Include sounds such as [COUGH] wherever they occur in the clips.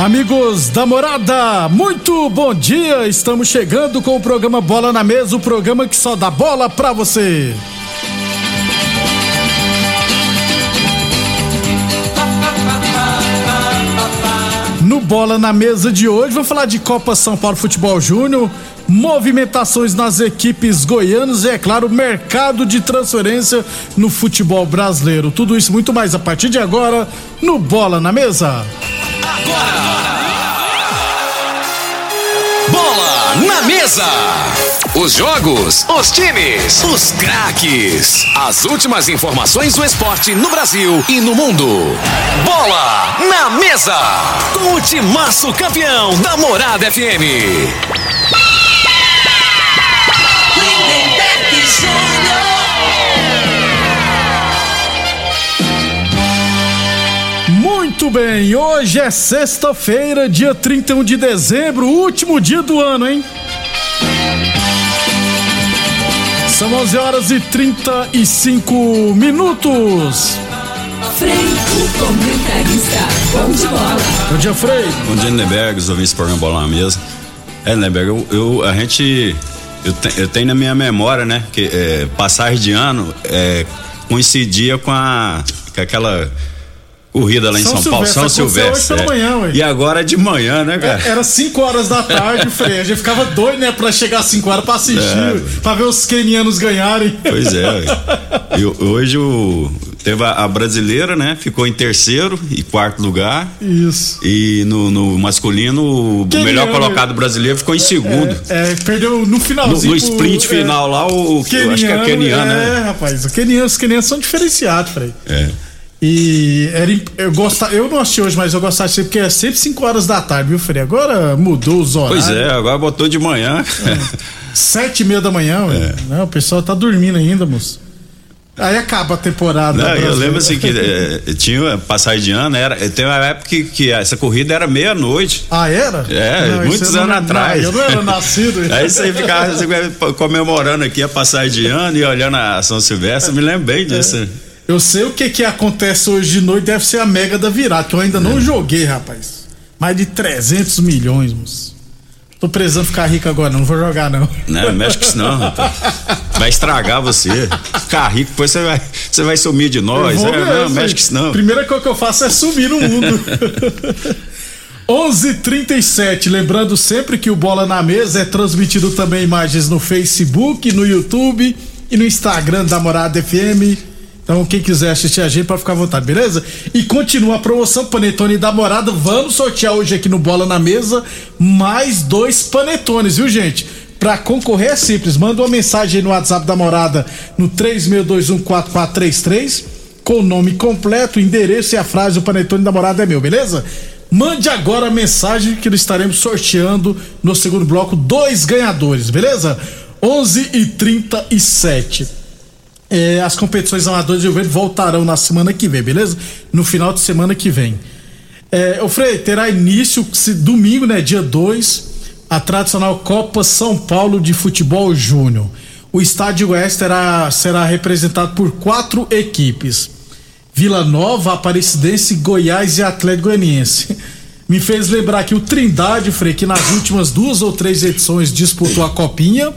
Amigos da morada, muito bom dia! Estamos chegando com o programa Bola na Mesa o programa que só dá bola pra você. No Bola na Mesa de hoje, vamos falar de Copa São Paulo Futebol Júnior, movimentações nas equipes goianas e, é claro, mercado de transferência no futebol brasileiro. Tudo isso muito mais a partir de agora no Bola na Mesa. Bola na mesa. Os jogos, os times, os craques. As últimas informações do esporte no Brasil e no mundo. Bola na mesa. Com o timaço campeão da Morada FM. Muito bem, hoje é sexta-feira, dia 31 de dezembro, último dia do ano, hein? São 11 horas e 35 minutos. Frei, o comentarista, bom de bola. Bom dia, Frei. Bom dia, Lindenberg, os ouvintes do programa Bola na Mesa. É, Lindenberg, eu, eu- a gente. Eu, te- eu tenho na minha memória, né? Que é, passagem de ano é, coincidia com, a, com aquela corrida lá em São São, Paulo, São Silvestre. é. manhã, ué. E agora é de manhã, né, cara? Era 5 horas da tarde, [LAUGHS] Frei. A gente ficava doido, né, pra chegar às 5 horas pra assistir, É. pra ver os quenianos ganharem. Pois é. ué. [LAUGHS] Hoje o, teve a, a brasileira, né? Ficou em terceiro e quarto lugar. Isso. E no, no masculino, o melhor é, colocado brasileiro ficou em segundo. É, perdeu no No, finalzinho. no sprint pro- é, final lá, o, eu acho que é Keniano, é, né? rapaz, o Keniano, os Kenianos são diferenciados, Frei. É. E era, eu gostava, eu não assisti hoje, mas eu gostava de assistir porque é sempre 5 horas da tarde, viu, Frei? Agora mudou os horários. Pois é, agora botou de manhã. Sete e meia da manhã. É. Não, o pessoal tá dormindo ainda, moço. Aí acaba a temporada. Não, eu brasileira. lembro assim que é, tinha passagem de ano, era, tem uma época que, que essa corrida era meia-noite. Ah, era? É, Não, muitos eu não- anos atrás. não, eu não era nascido. Aí você ficava você vai comemorando aqui a passagem de ano e olhando a São Silvestre, eu me lembro bem disso. Eu sei o que que acontece hoje de noite, deve ser a mega da virada, que eu ainda É. não joguei, rapaz. Mais de 300 milhões, moço. Tô precisando ficar rico agora, não, não vou jogar não. Não, mexe com isso não, rapaz. Vai estragar você. Ficar rico, depois você vai, você vai sumir de nós. É, mesmo, não, mexe com isso não. Primeira coisa que eu faço é sumir no mundo. [LAUGHS] 11:37, lembrando sempre que o Bola na Mesa é transmitido também imagens no Facebook, no YouTube e no Instagram da Morada FM. Então, quem quiser assistir a gente pode ficar à vontade, beleza? E continua a promoção Panetone da Morada. Vamos sortear hoje aqui no Bola na Mesa mais dois panetones, viu, gente? Pra concorrer é simples, manda uma mensagem no WhatsApp da Morada no 36214433 com o nome completo, o endereço e a frase o panetone da morada é meu, beleza? Mande agora a mensagem que nós estaremos sorteando no segundo bloco dois ganhadores, beleza? 11 e 37 é, as competições amadoras de Rio Verde voltarão na semana que vem, beleza? No final de semana que vem. É, ô Frei, terá início se, domingo, né? Dia 2, a tradicional Copa São Paulo de Futebol Júnior. O estádio terá, será representado por quatro equipes: Vila Nova, Aparecidense, Goiás e Atlético Goianiense. Me fez lembrar que o Trindade, Frei, que nas últimas duas ou três edições disputou a Copinha.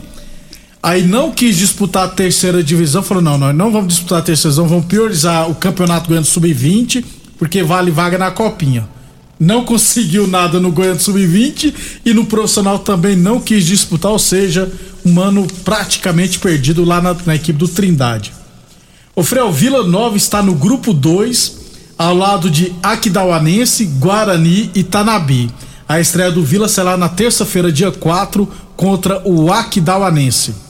Aí não quis disputar a terceira divisão, falou: não, nós não vamos disputar a terceira divisão, vamos priorizar o Campeonato Goiano Sub-20, porque vale vaga na Copinha. Não [LAUGHS] conseguiu nada no Goiano Sub-20 e no profissional também não quis disputar, ou seja, um ano praticamente perdido lá na, na equipe do Trindade. O Frei, o Vila Nova está no grupo 2, ao lado de Aquidauanense, Guarani e Tanabi. A estreia do Vila será na terça-feira, dia 4, contra o Aquidauanense.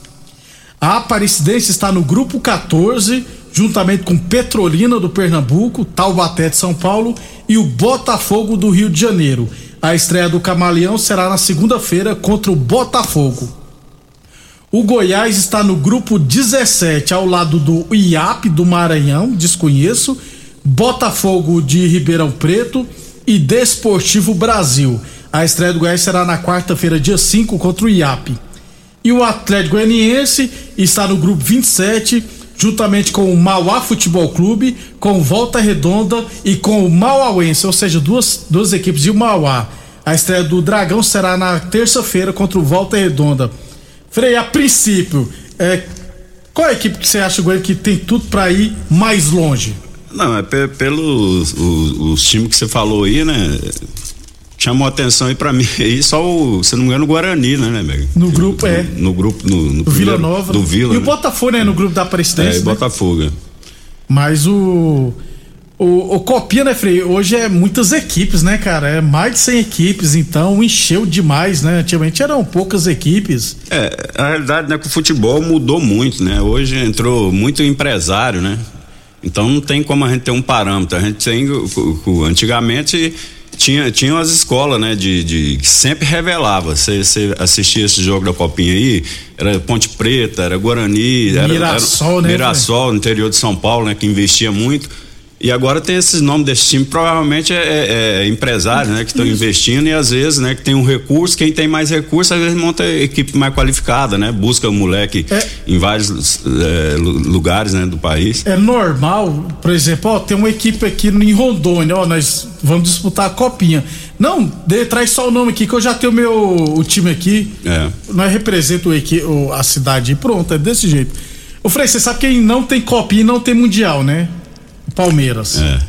A Aparecidense está no grupo 14, juntamente com Petrolina do Pernambuco, Taubaté de São Paulo e o Botafogo do Rio de Janeiro. A estreia do Camaleão será na segunda-feira contra o Botafogo. O Goiás está no grupo 17, ao lado do IAP do Maranhão, desconheço, Botafogo de Ribeirão Preto e Desportivo Brasil. A estreia do Goiás será na quarta-feira, dia 5, contra o IAP. E o Atlético Goianiense está no grupo 27, juntamente com o Mauá Futebol Clube, com Volta Redonda e com o Mauauense, ou seja, duas, duas equipes e o Mauá. A estreia do Dragão será na terça-feira contra o Volta Redonda. Frei, a princípio, é, qual é a equipe que você acha, Goiânia, que tem tudo para ir mais longe? Não, é pelos os, os times que você falou aí, né? Chamou atenção aí pra mim [LAUGHS] aí só o, se não me engano, o Guarani, né, né, No grupo, no, é. No, grupo, no, no Vila Nova. Do Vila. E né? o Botafogo, né, no grupo da Aparecidense. É, né? Botafogo. Mas o, o. O Copinha, né, Frei? Hoje é muitas equipes, né, cara? É mais de 100 equipes, então encheu demais, né? Antigamente eram poucas equipes. É, a realidade é que o futebol mudou muito, né? Hoje entrou muito empresário, né? Então não tem como a gente ter um parâmetro. A gente tem. Antigamente tinha, tinha as escolas, né? De, de que sempre revelava. Você assistia esse jogo da Copinha aí, era Ponte Preta, era Guarani, era, Mirassol, era, né, Mirassol, no interior de São Paulo, né? Que investia muito. E agora tem esses nomes desse time, provavelmente é, é, é empresário, né? Que estão investindo e às vezes, né? Que tem um recurso, quem tem mais recurso, às vezes monta equipe mais qualificada, né? Busca o moleque É. em vários é, lu- lugares, né? Do país. É normal, por exemplo, ó, tem uma equipe aqui em Rondônia, ó, nós vamos disputar a copinha. Não, dê, traz só o nome aqui que eu já tenho o meu o time aqui. É. Nós representa a cidade e pronto, é desse jeito. Ô Frei, você sabe quem não tem copinha e não tem mundial, né? Palmeiras. É.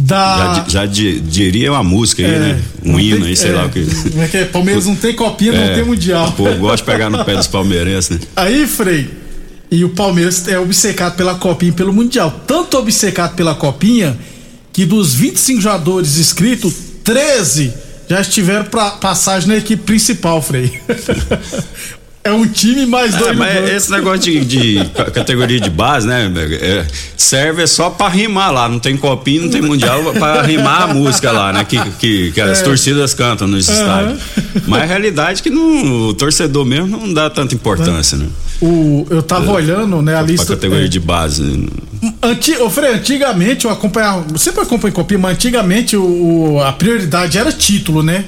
Da... Já, já di- diria uma música aí, É, né? Um hino tem- aí, sei é, lá o que. Como é que é? Palmeiras não tem copinha, não É, tem mundial. Pô, gosto de pegar no pé dos palmeirenses, né? Aí, Frei, e o Palmeiras é obcecado pela Copinha e pelo Mundial. Tanto obcecado pela Copinha que dos 25 jogadores inscritos, 13 já estiveram pra passagem na equipe principal, Frei. [LAUGHS] é um time mais dois É, mas esse negócio de, de ca- categoria de base, né? é, serve só pra rimar lá. Não tem copinho, não tem mundial pra rimar a música lá, né? Que, que, que É. as torcidas cantam nos estádios. Mas a realidade é que não, o torcedor mesmo não dá tanta importância, né? O, eu tava olhando, né, a Pra lista. categoria é, de base. né? Anti, ô, Frei, antigamente eu acompanhava. Sempre acompanhei Copinha, mas antigamente o, o- a prioridade era título, né?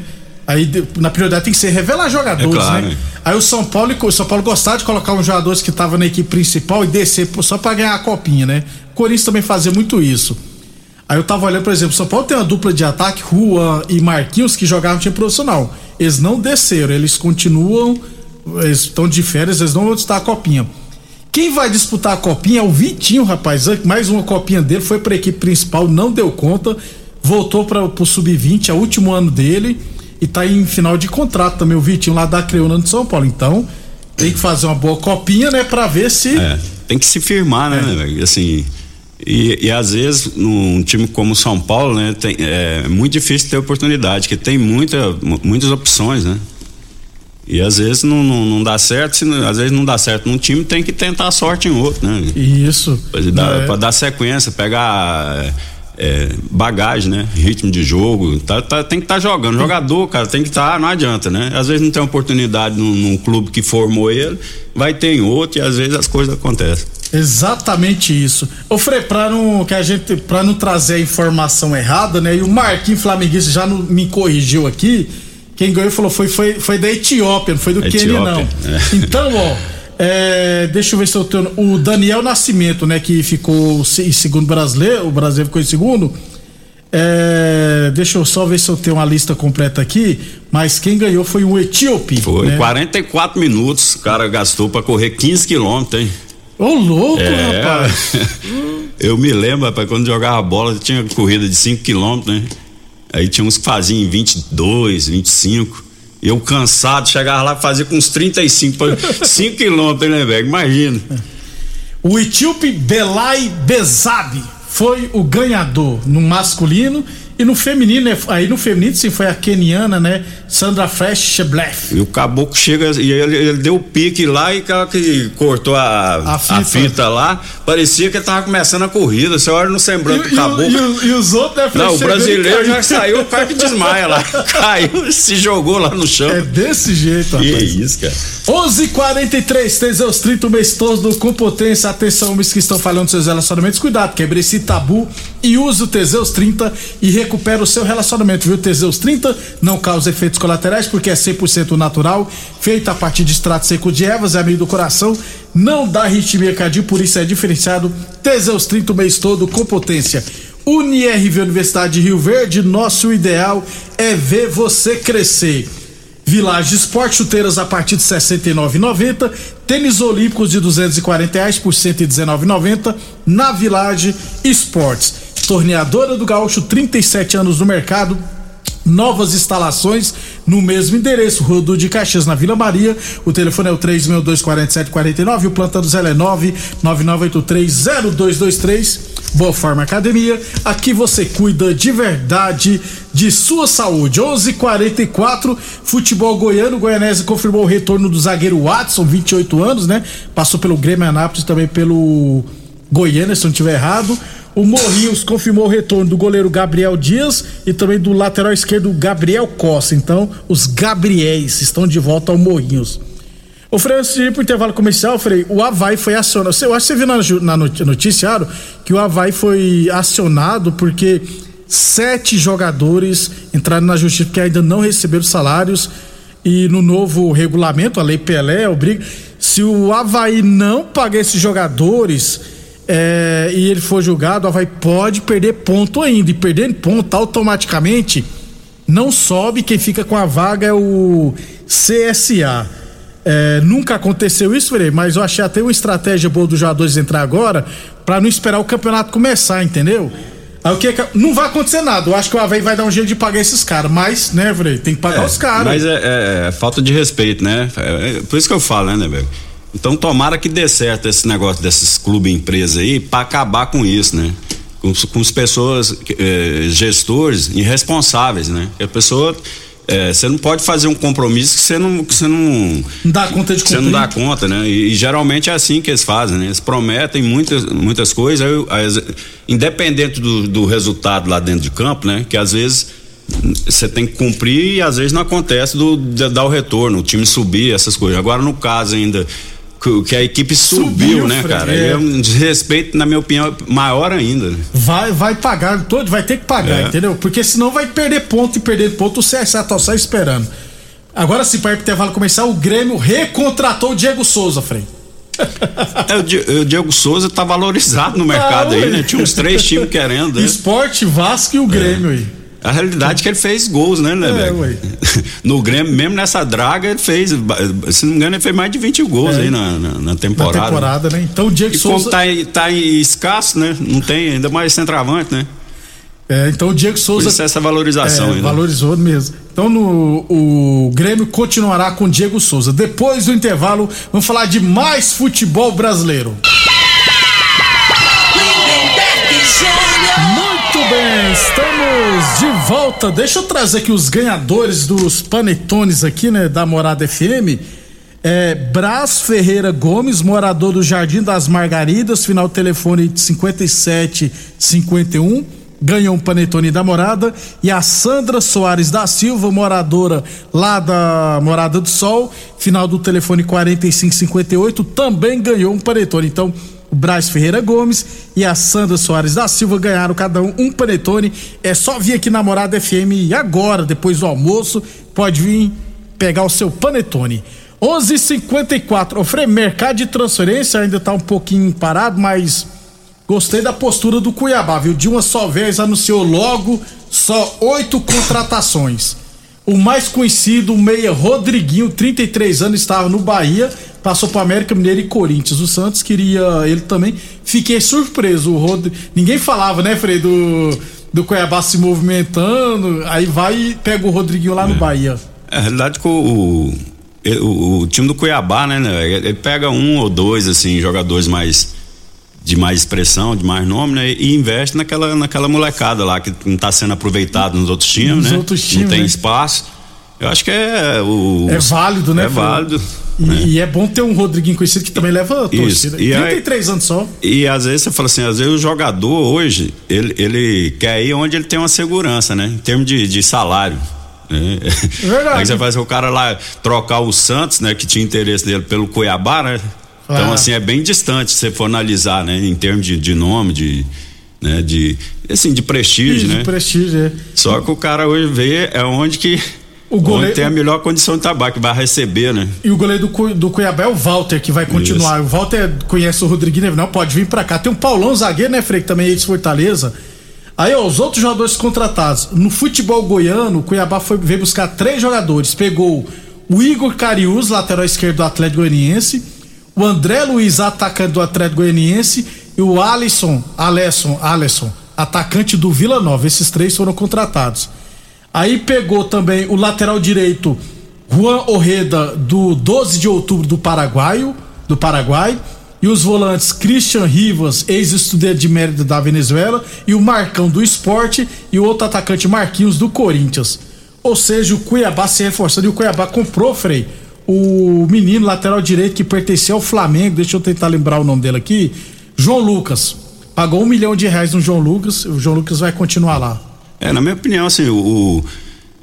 Aí na prioridade tem que ser revelar jogadores, É claro. né? Aí o São Paulo, o São Paulo gostava de colocar uns jogadores que estavam na equipe principal e descer só pra ganhar a copinha, né? O Corinthians também fazia muito isso. Aí eu tava olhando, por exemplo, o São Paulo tem uma dupla de ataque, Juan e Marquinhos, que jogavam no time profissional. Eles não desceram, eles continuam, eles estão de férias, eles não vão disputar a copinha. Quem vai disputar a copinha é o Vitinho, rapaz. Mais uma copinha dele, foi pra equipe principal, não deu conta, voltou para pro sub-20, é o último ano dele e tá em final de contrato também o Vitinho lá da Creuna de São Paulo. Então, tem que fazer uma boa copinha, né, pra ver se É, tem que se firmar, né, velho? Assim, e, e às vezes num time como o São Paulo, né, tem, é muito difícil ter oportunidade, que tem muita, mu- muitas opções, né? E às vezes não, não, não dá certo, se às vezes não dá certo num time, tem que tentar a sorte em outro, né? isso. Pra dar, É. pra dar sequência, pegar é, bagagem, né? Ritmo de jogo. Tá, tá- tem que estar jogando. Jogador, cara, tem que estar, não adianta, né? Às vezes não tem oportunidade num, num clube que formou ele, vai ter em outro e às vezes as coisas acontecem. Exatamente isso. Ô Frei, pra não, que a gente, pra não trazer a informação errada, né? E o Marquinhos Flamenguista já não, me corrigiu aqui. Quem ganhou falou foi, foi, foi da Etiópia, não foi do Quênia, não. É. Então, ó, [LAUGHS] é, deixa eu ver se eu tenho. O Daniel Nascimento, né? Que ficou em segundo brasileiro, o brasileiro ficou em segundo. É, deixa eu só ver se eu tenho uma lista completa aqui. Mas quem ganhou foi o Etíope. Foi né? 44 minutos, o cara gastou pra correr 15 quilômetros, hein? Ô, louco, É, rapaz. [LAUGHS] eu me lembro, rapaz, quando jogava bola, tinha corrida de 5 quilômetros, né? Aí tinha uns que faziam em 22, 25. Eu cansado, chegava lá e fazia com uns 35, pra- 5 quilômetros, né, velho? Imagina. O etíope Belai Bezabi foi o ganhador no masculino e no feminino, né, aí no feminino sim foi a keniana, né? Sandra Fresh Sheblef. E o caboclo chega e ele, ele deu o pique lá e aquela que cortou a, A a, fita. fita. lá, parecia que ele tava começando a corrida. Você olha no semblante do caboclo. e, e, e os outros, né, Não, o brasileiro já saiu, quase que desmaia lá. [LAUGHS] Caiu, se jogou lá no chão. É desse jeito, que rapaz. isso, cara. 11:43 Teseus 30, o mês todo com potência. Atenção, homens que estão falando dos seus relacionamentos. Cuidado, quebre esse tabu e use o Teseus 30 e recupera o seu relacionamento, viu? Teseus 30 não causa efeitos colaterais porque é 100% natural, feito a partir de extrato seco de ervas, é amigo do coração, não dá arritmia cardíaca, por isso é diferenciado. Teseus 30 o mês todo com potência. UniRV Universidade de Rio Verde, nosso ideal é ver você crescer. Village Esporte, chuteiras a partir de R$ 69,90. Tênis olímpicos de 240 reais por R$ 119,90 na Village Esportes. Torneadora do Gaúcho, 37 anos no mercado. Novas instalações no mesmo endereço, Rua do de Caxias, na Vila Maria. O telefone é o 3624749 e o plantão do Zé é 999830223. Boa Forma Academia. Aqui você cuida de verdade de sua saúde. 11:44 Futebol goiano. Goianese confirmou o retorno do zagueiro Watson, 28 anos, né? Passou pelo Grêmio Anápolis também pelo Goiânia, se não estiver errado. O Morrinhos confirmou o retorno do goleiro Gabriel Dias e também do lateral esquerdo Gabriel Costa. Então, os Gabriéis estão de volta ao Morrinhos. Ô, Frei, antes de ir pro intervalo comercial, Frei, o Havaí foi acionado. Eu acho que você viu na, na not- noticiário que o Havaí foi acionado porque sete jogadores entraram na justiça porque ainda não receberam salários. E no novo regulamento, a Lei Pelé obriga. Se o Havaí não pagar esses jogadores é, e ele for julgado, o Havaí pode perder ponto ainda. E perdendo ponto automaticamente não sobe, quem fica com a vaga é o CSA. É, nunca aconteceu isso, Frei, mas eu achei até uma estratégia boa dos jogadores entrar agora pra não esperar o campeonato começar, entendeu? Aí o que que- Não vai acontecer nada. Eu acho que o Havaí vai dar um jeito de pagar esses caras, mas, né, Frei, tem que pagar os caras. Mas é, é- é falta de respeito, né? É- é por isso que eu falo, né, Neberg? Então tomara que dê certo esse negócio desses clubes empresa aí pra acabar com isso, né? Com, os- com as pessoas, eh, gestores irresponsáveis, né? Que a pessoa. eh, Você não pode fazer um compromisso que você não. Que você não dá conta de você não dá conta, né? E, e geralmente é assim que eles fazem, né? Eles prometem muitas, muitas coisas, as- independente do, do resultado lá dentro de campo, né? Que às vezes você tem que cumprir e às vezes não acontece do, de dar o retorno, o time subir, essas coisas. Agora, no caso ainda. Que, a equipe subiu, Subiu, né, Fred, cara? é. Aí é um desrespeito, na minha opinião, maior ainda. Vai, vai pagar, todo, vai ter que pagar, É. entendeu? Porque senão vai perder ponto e perder ponto, o CSA tá só esperando. Agora sim, para o intervalo começar, o Grêmio recontratou o Diego Souza, Frei. É, o, Di- o Diego Souza tá valorizado no mercado aí, ué. né? Tinha uns três times querendo. né? Esporte, Vasco e o Grêmio aí. A realidade é que ele fez gols, né, né, É. [LAUGHS] No Grêmio, mesmo nessa draga, ele fez. Se não me engano, ele fez mais de 20 gols aí na, na, na Na temporada. temporada, né? Então o Diego E como Souza. tá, em- tá em escasso, né? Não tem ainda mais centroavante, né? É, então o Diego Por Souza. isso essa valorização É, aí, né? valorizou mesmo. Então no, o Grêmio continuará com Diego Souza. Depois do intervalo, vamos falar de mais futebol brasileiro. De volta. Deixa eu trazer aqui os ganhadores dos panetones aqui, né, da Morada FM. É, Brás Ferreira Gomes, morador do Jardim das Margaridas, final telefone de 5751, ganhou um panetone da Morada. E a Sandra Soares da Silva, moradora lá da Morada do Sol, final do telefone 4558, também ganhou um panetone. Então, o Braz Ferreira Gomes e a Sandra Soares da Silva ganharam cada um um panetone. É só vir aqui na Morada FM agora, depois do almoço, pode vir pegar o seu panetone. 11:54. O Frei, mercado de transferência ainda tá um pouquinho parado, mas gostei da postura do Cuiabá, viu? De uma só vez anunciou logo só oito contratações. O mais conhecido, o meia Rodriguinho, 33 anos, estava no Bahia, passou para América Mineiro e Corinthians. O Santos queria ele também. Fiquei surpreso. O Rod... Ninguém falava, né, Frei, do, do Cuiabá se movimentando. Aí vai e pega o Rodriguinho lá no Bahia. É, a realidade é que o, o, o time do Cuiabá, né, né, ele pega um ou dois, assim, jogadores mais de mais expressão, de mais nome, né? E investe naquela, naquela molecada lá que não está sendo aproveitado nos outros times, Nos né? outros times, não tem né? espaço. Eu acho que é o. É válido, né? É válido. E, né? e é bom ter um Rodriguinho conhecido que também leva a Isso. torcida. E aí- 33 anos só. E às vezes você fala assim, às vezes o jogador hoje, ele, ele quer ir onde ele tem uma segurança, né? Em termos de, de salário. né? [LAUGHS] Verdade. Aí você faz o cara lá trocar o Santos, né? Que tinha interesse dele pelo Cuiabá, né? Então, Ah. assim, é bem distante se você for analisar, né? Em termos de, de nome, de. Né, de assim de prestígio, de né? prestígio, é. Só que o cara hoje vê é onde que O goleiro- tem a melhor condição de trabalho que vai receber, né? E o goleiro do, do Cuiabá é o Walter, que vai continuar. O Walter conhece o Rodriguinho, não pode vir pra cá. Tem um Paulão zagueiro, né, Frei, que também é de Fortaleza. Aí, ó, os outros jogadores contratados. No futebol goiano, o Cuiabá foi, veio buscar três jogadores. Pegou o Igor Carius, lateral esquerdo do Atlético Goianiense, o André Luiz, atacante do Atlético Goianiense, e o Alisson, Alesson, Alisson, atacante do Vila Nova. Esses três foram contratados. Aí pegou também o lateral direito Juan Orreda do 12 de outubro do Paraguaio, do Paraguai, e os volantes Christian Rivas, ex-estudante de mérito da Venezuela, e o Marcão do Esporte e o outro atacante Marquinhos do Corinthians. Ou seja, o Cuiabá se reforçando e o Cuiabá comprou, Frei, o menino lateral direito que pertencia ao Flamengo, deixa eu tentar lembrar o nome dele aqui, João Lucas. Pagou um milhão de reais no João Lucas, o João Lucas vai continuar lá. É, na minha opinião, assim, o, o-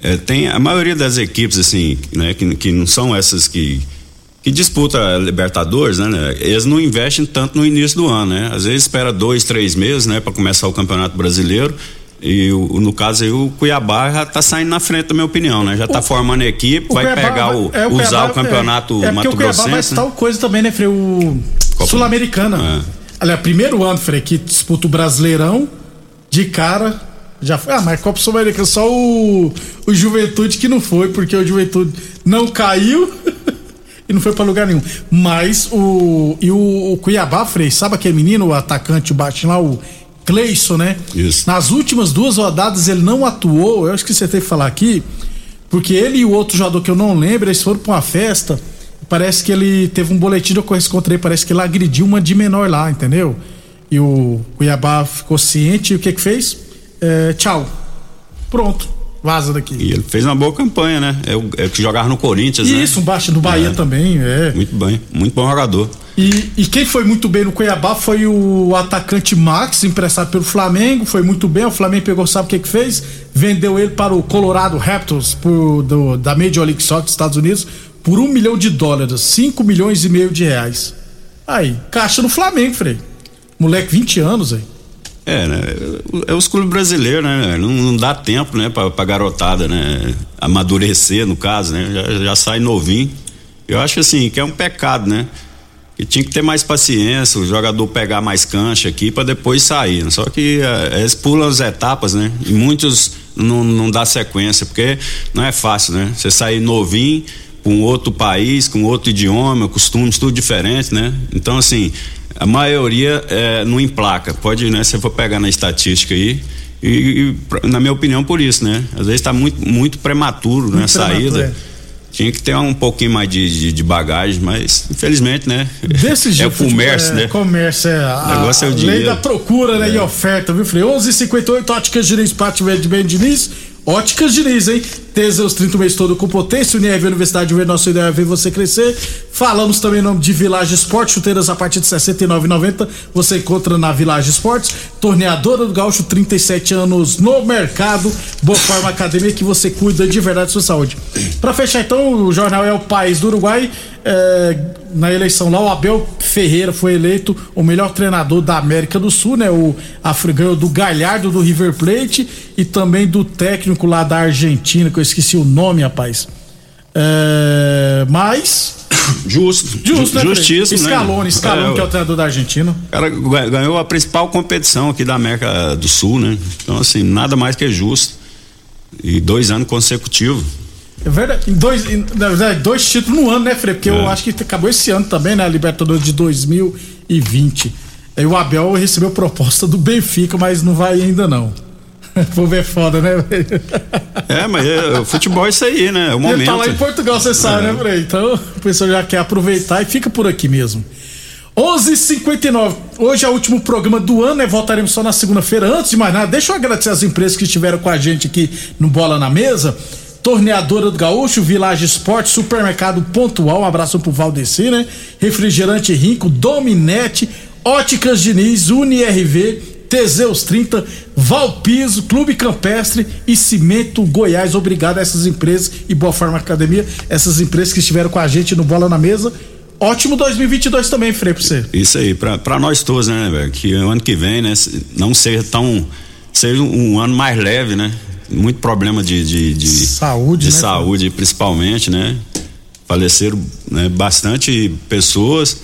é, tem a maioria das equipes, assim, né, que, que não são essas que que disputa a Libertadores, né, né, Eles não investem tanto no início do ano, né? Às vezes espera dois, três meses, né, para começar o Campeonato Brasileiro. E o- no caso aí o Cuiabá já tá saindo na frente, na minha opinião, né? Já tá formando a equipe, O vai Cuiabá pegar o, é, usar Cuiabá o campeonato é, é Mato o Cuiabá vai Grossense. estar né? o coisa também, né, Frei? O Sul-Americana. É. Aliás, primeiro ano, Frei, que disputa o Brasileirão de cara. Já foi. Ah, mas Copa Sul-Americana, só o, o Juventude que não foi, porque o Juventude não caiu [LAUGHS] e não foi pra lugar nenhum. Mas o. E o, o Cuiabá, Frei, sabe aquele menino, o atacante, o baixinho lá, o Cleison, né? Isso. Nas últimas duas rodadas ele não atuou, eu acho que você tem que falar aqui, porque ele e o outro jogador que eu não lembro, eles foram pra uma festa. Parece que ele teve um boletim de ocorrência contra ele, parece que ele agrediu uma de menor lá, entendeu? E o Cuiabá ficou ciente e o que que fez? É, tchau. Pronto, vaza daqui. E ele fez uma boa campanha, né? É é que jogava no Corinthians, né? Isso, baixo do Bahia É. também, é. Muito bem, muito bom jogador. E, e quem foi muito bem no Cuiabá foi o atacante Max, emprestado pelo Flamengo, foi muito bem. O Flamengo pegou, sabe o que que fez? Vendeu ele para o Colorado Raptors por, do- da Major League Soccer dos Estados Unidos por um milhão de dólares, 5 milhões e meio de reais. Aí, caixa no Flamengo, Frei. Moleque, 20 anos, aí. É, né? É os clubes brasileiros, né? Não, não dá tempo, né? Pra, pra garotada, né? Amadurecer, no caso, né? Já, já sai novinho. Eu acho assim, que é um pecado, né? Que tinha que ter mais paciência, o jogador pegar mais cancha aqui pra depois sair. né? Só que é, eles pulam as etapas, né? E muitos não, não dá sequência, porque não é fácil, né? Você sair novinho com outro país, com outro idioma, costumes, tudo diferente, né? Então, assim, a maioria é, não emplaca. Pode, né? Se você for pegar na estatística aí, e, e, na minha opinião, por isso, né? Às vezes está muito, muito prematuro, né? A prematuro, saída. é. Tinha que ter um pouquinho mais de, de, de bagagem, mas infelizmente, né? Desse jeito. É o comércio, futebol- né? É, comércio, é. A, O negócio é o a Lei dinheiro. da procura, né? E oferta, viu, Frei? 11:58 Óticas Diniz, Pátio Verde Bem Diniz. Óticas Diniz, hein? Teseus 30 mês todo com potência. Unirv Universidade de nosso ideal é ver você crescer. Falamos também em nome de Village Esporte, chuteiras a partir de R$ 69,90. Você encontra na Village Esportes. Torneadora do Gaúcho, 37 anos no mercado. Boa Forma Academia que você cuida de verdade da sua saúde. Pra fechar, então, o jornal é o País do Uruguai. É, na eleição lá, o Abel Ferreira foi eleito o melhor treinador da América do Sul, né? O africano do Galhardo do River Plate e também do técnico lá da Argentina, que eu esqueci o nome, rapaz. É, mas. Justo. Justo, né? Justíssimo, né? Scaloni, É, que é o treinador da Argentina. O cara ga- ganhou a principal competição aqui da América do Sul, né? Então, assim, nada mais que justo. E dois anos consecutivos. É verdade. Dois, na verdade, dois títulos no ano, né, Frei? Porque eu É. acho que acabou esse ano também, né? A Libertadores de 2020. Aí o Abel recebeu proposta do Benfica, mas não vai ainda não. [LAUGHS] Vou ver foda, né? É, mas é, o futebol é isso aí, né? É o Ele momento. tá lá em Portugal, você sabe, né, Frei? Então o pessoal já quer aproveitar e fica por aqui mesmo. 11:59. Hoje é o último programa do ano, né? Voltaremos só na segunda-feira. Antes de mais nada, deixa eu agradecer as empresas que estiveram com a gente aqui no Bola na Mesa. Torneadora do Gaúcho, Village Esporte, Supermercado Pontual, um abraço pro Valdeci, né? Refrigerante Rico, Dominete, Óticas Diniz, UniRV, Teseus 30, Valpiso, Clube Campestre e Cimento Goiás. Obrigado a essas empresas e Boa Forma Academia, essas empresas que estiveram com a gente no Bola na Mesa. Ótimo 2022 também, Frei, pra você. Isso aí, pra, pra nós todos, né, velho? Que o ano que vem, né, não seja tão. seja um, um ano mais leve, né? Muito problema de. de, de saúde, de né, saúde, principalmente, né? Faleceram né, bastante pessoas.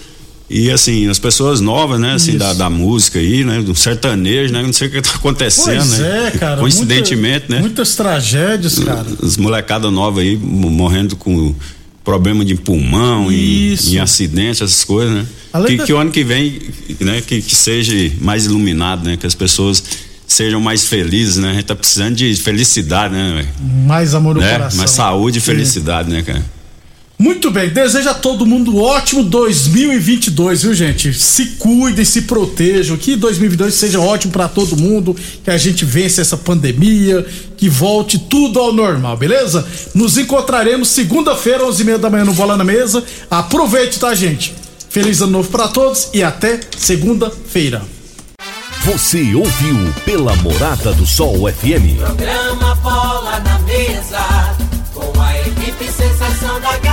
E assim, as pessoas novas, né, assim, da, da, música aí, né, do sertanejo, né, não sei o que tá acontecendo, pois né? É, cara. Coincidentemente, muita, né? Muitas tragédias, cara. As molecadas novas aí morrendo com problema de pulmão e, e acidente, essas coisas, né? que, da... que o ano que vem, né, que, que seja mais iluminado, né? Que as pessoas sejam mais felizes, né? A gente tá precisando de felicidade, né? Mais amor no né? coração. Mais saúde e felicidade, né, cara? Muito bem, desejo a todo mundo um ótimo 2022, viu, gente? Se cuidem, se protejam, que 2022 seja ótimo para todo mundo, que a gente vença essa pandemia, que volte tudo ao normal, beleza? Nos encontraremos segunda-feira, 11h30 da manhã no Bola na Mesa. Aproveite, tá, gente? Feliz ano novo para todos e até segunda-feira. Você ouviu pela Morada do Sol FM. Programa Bola na Mesa, com a equipe sensação da.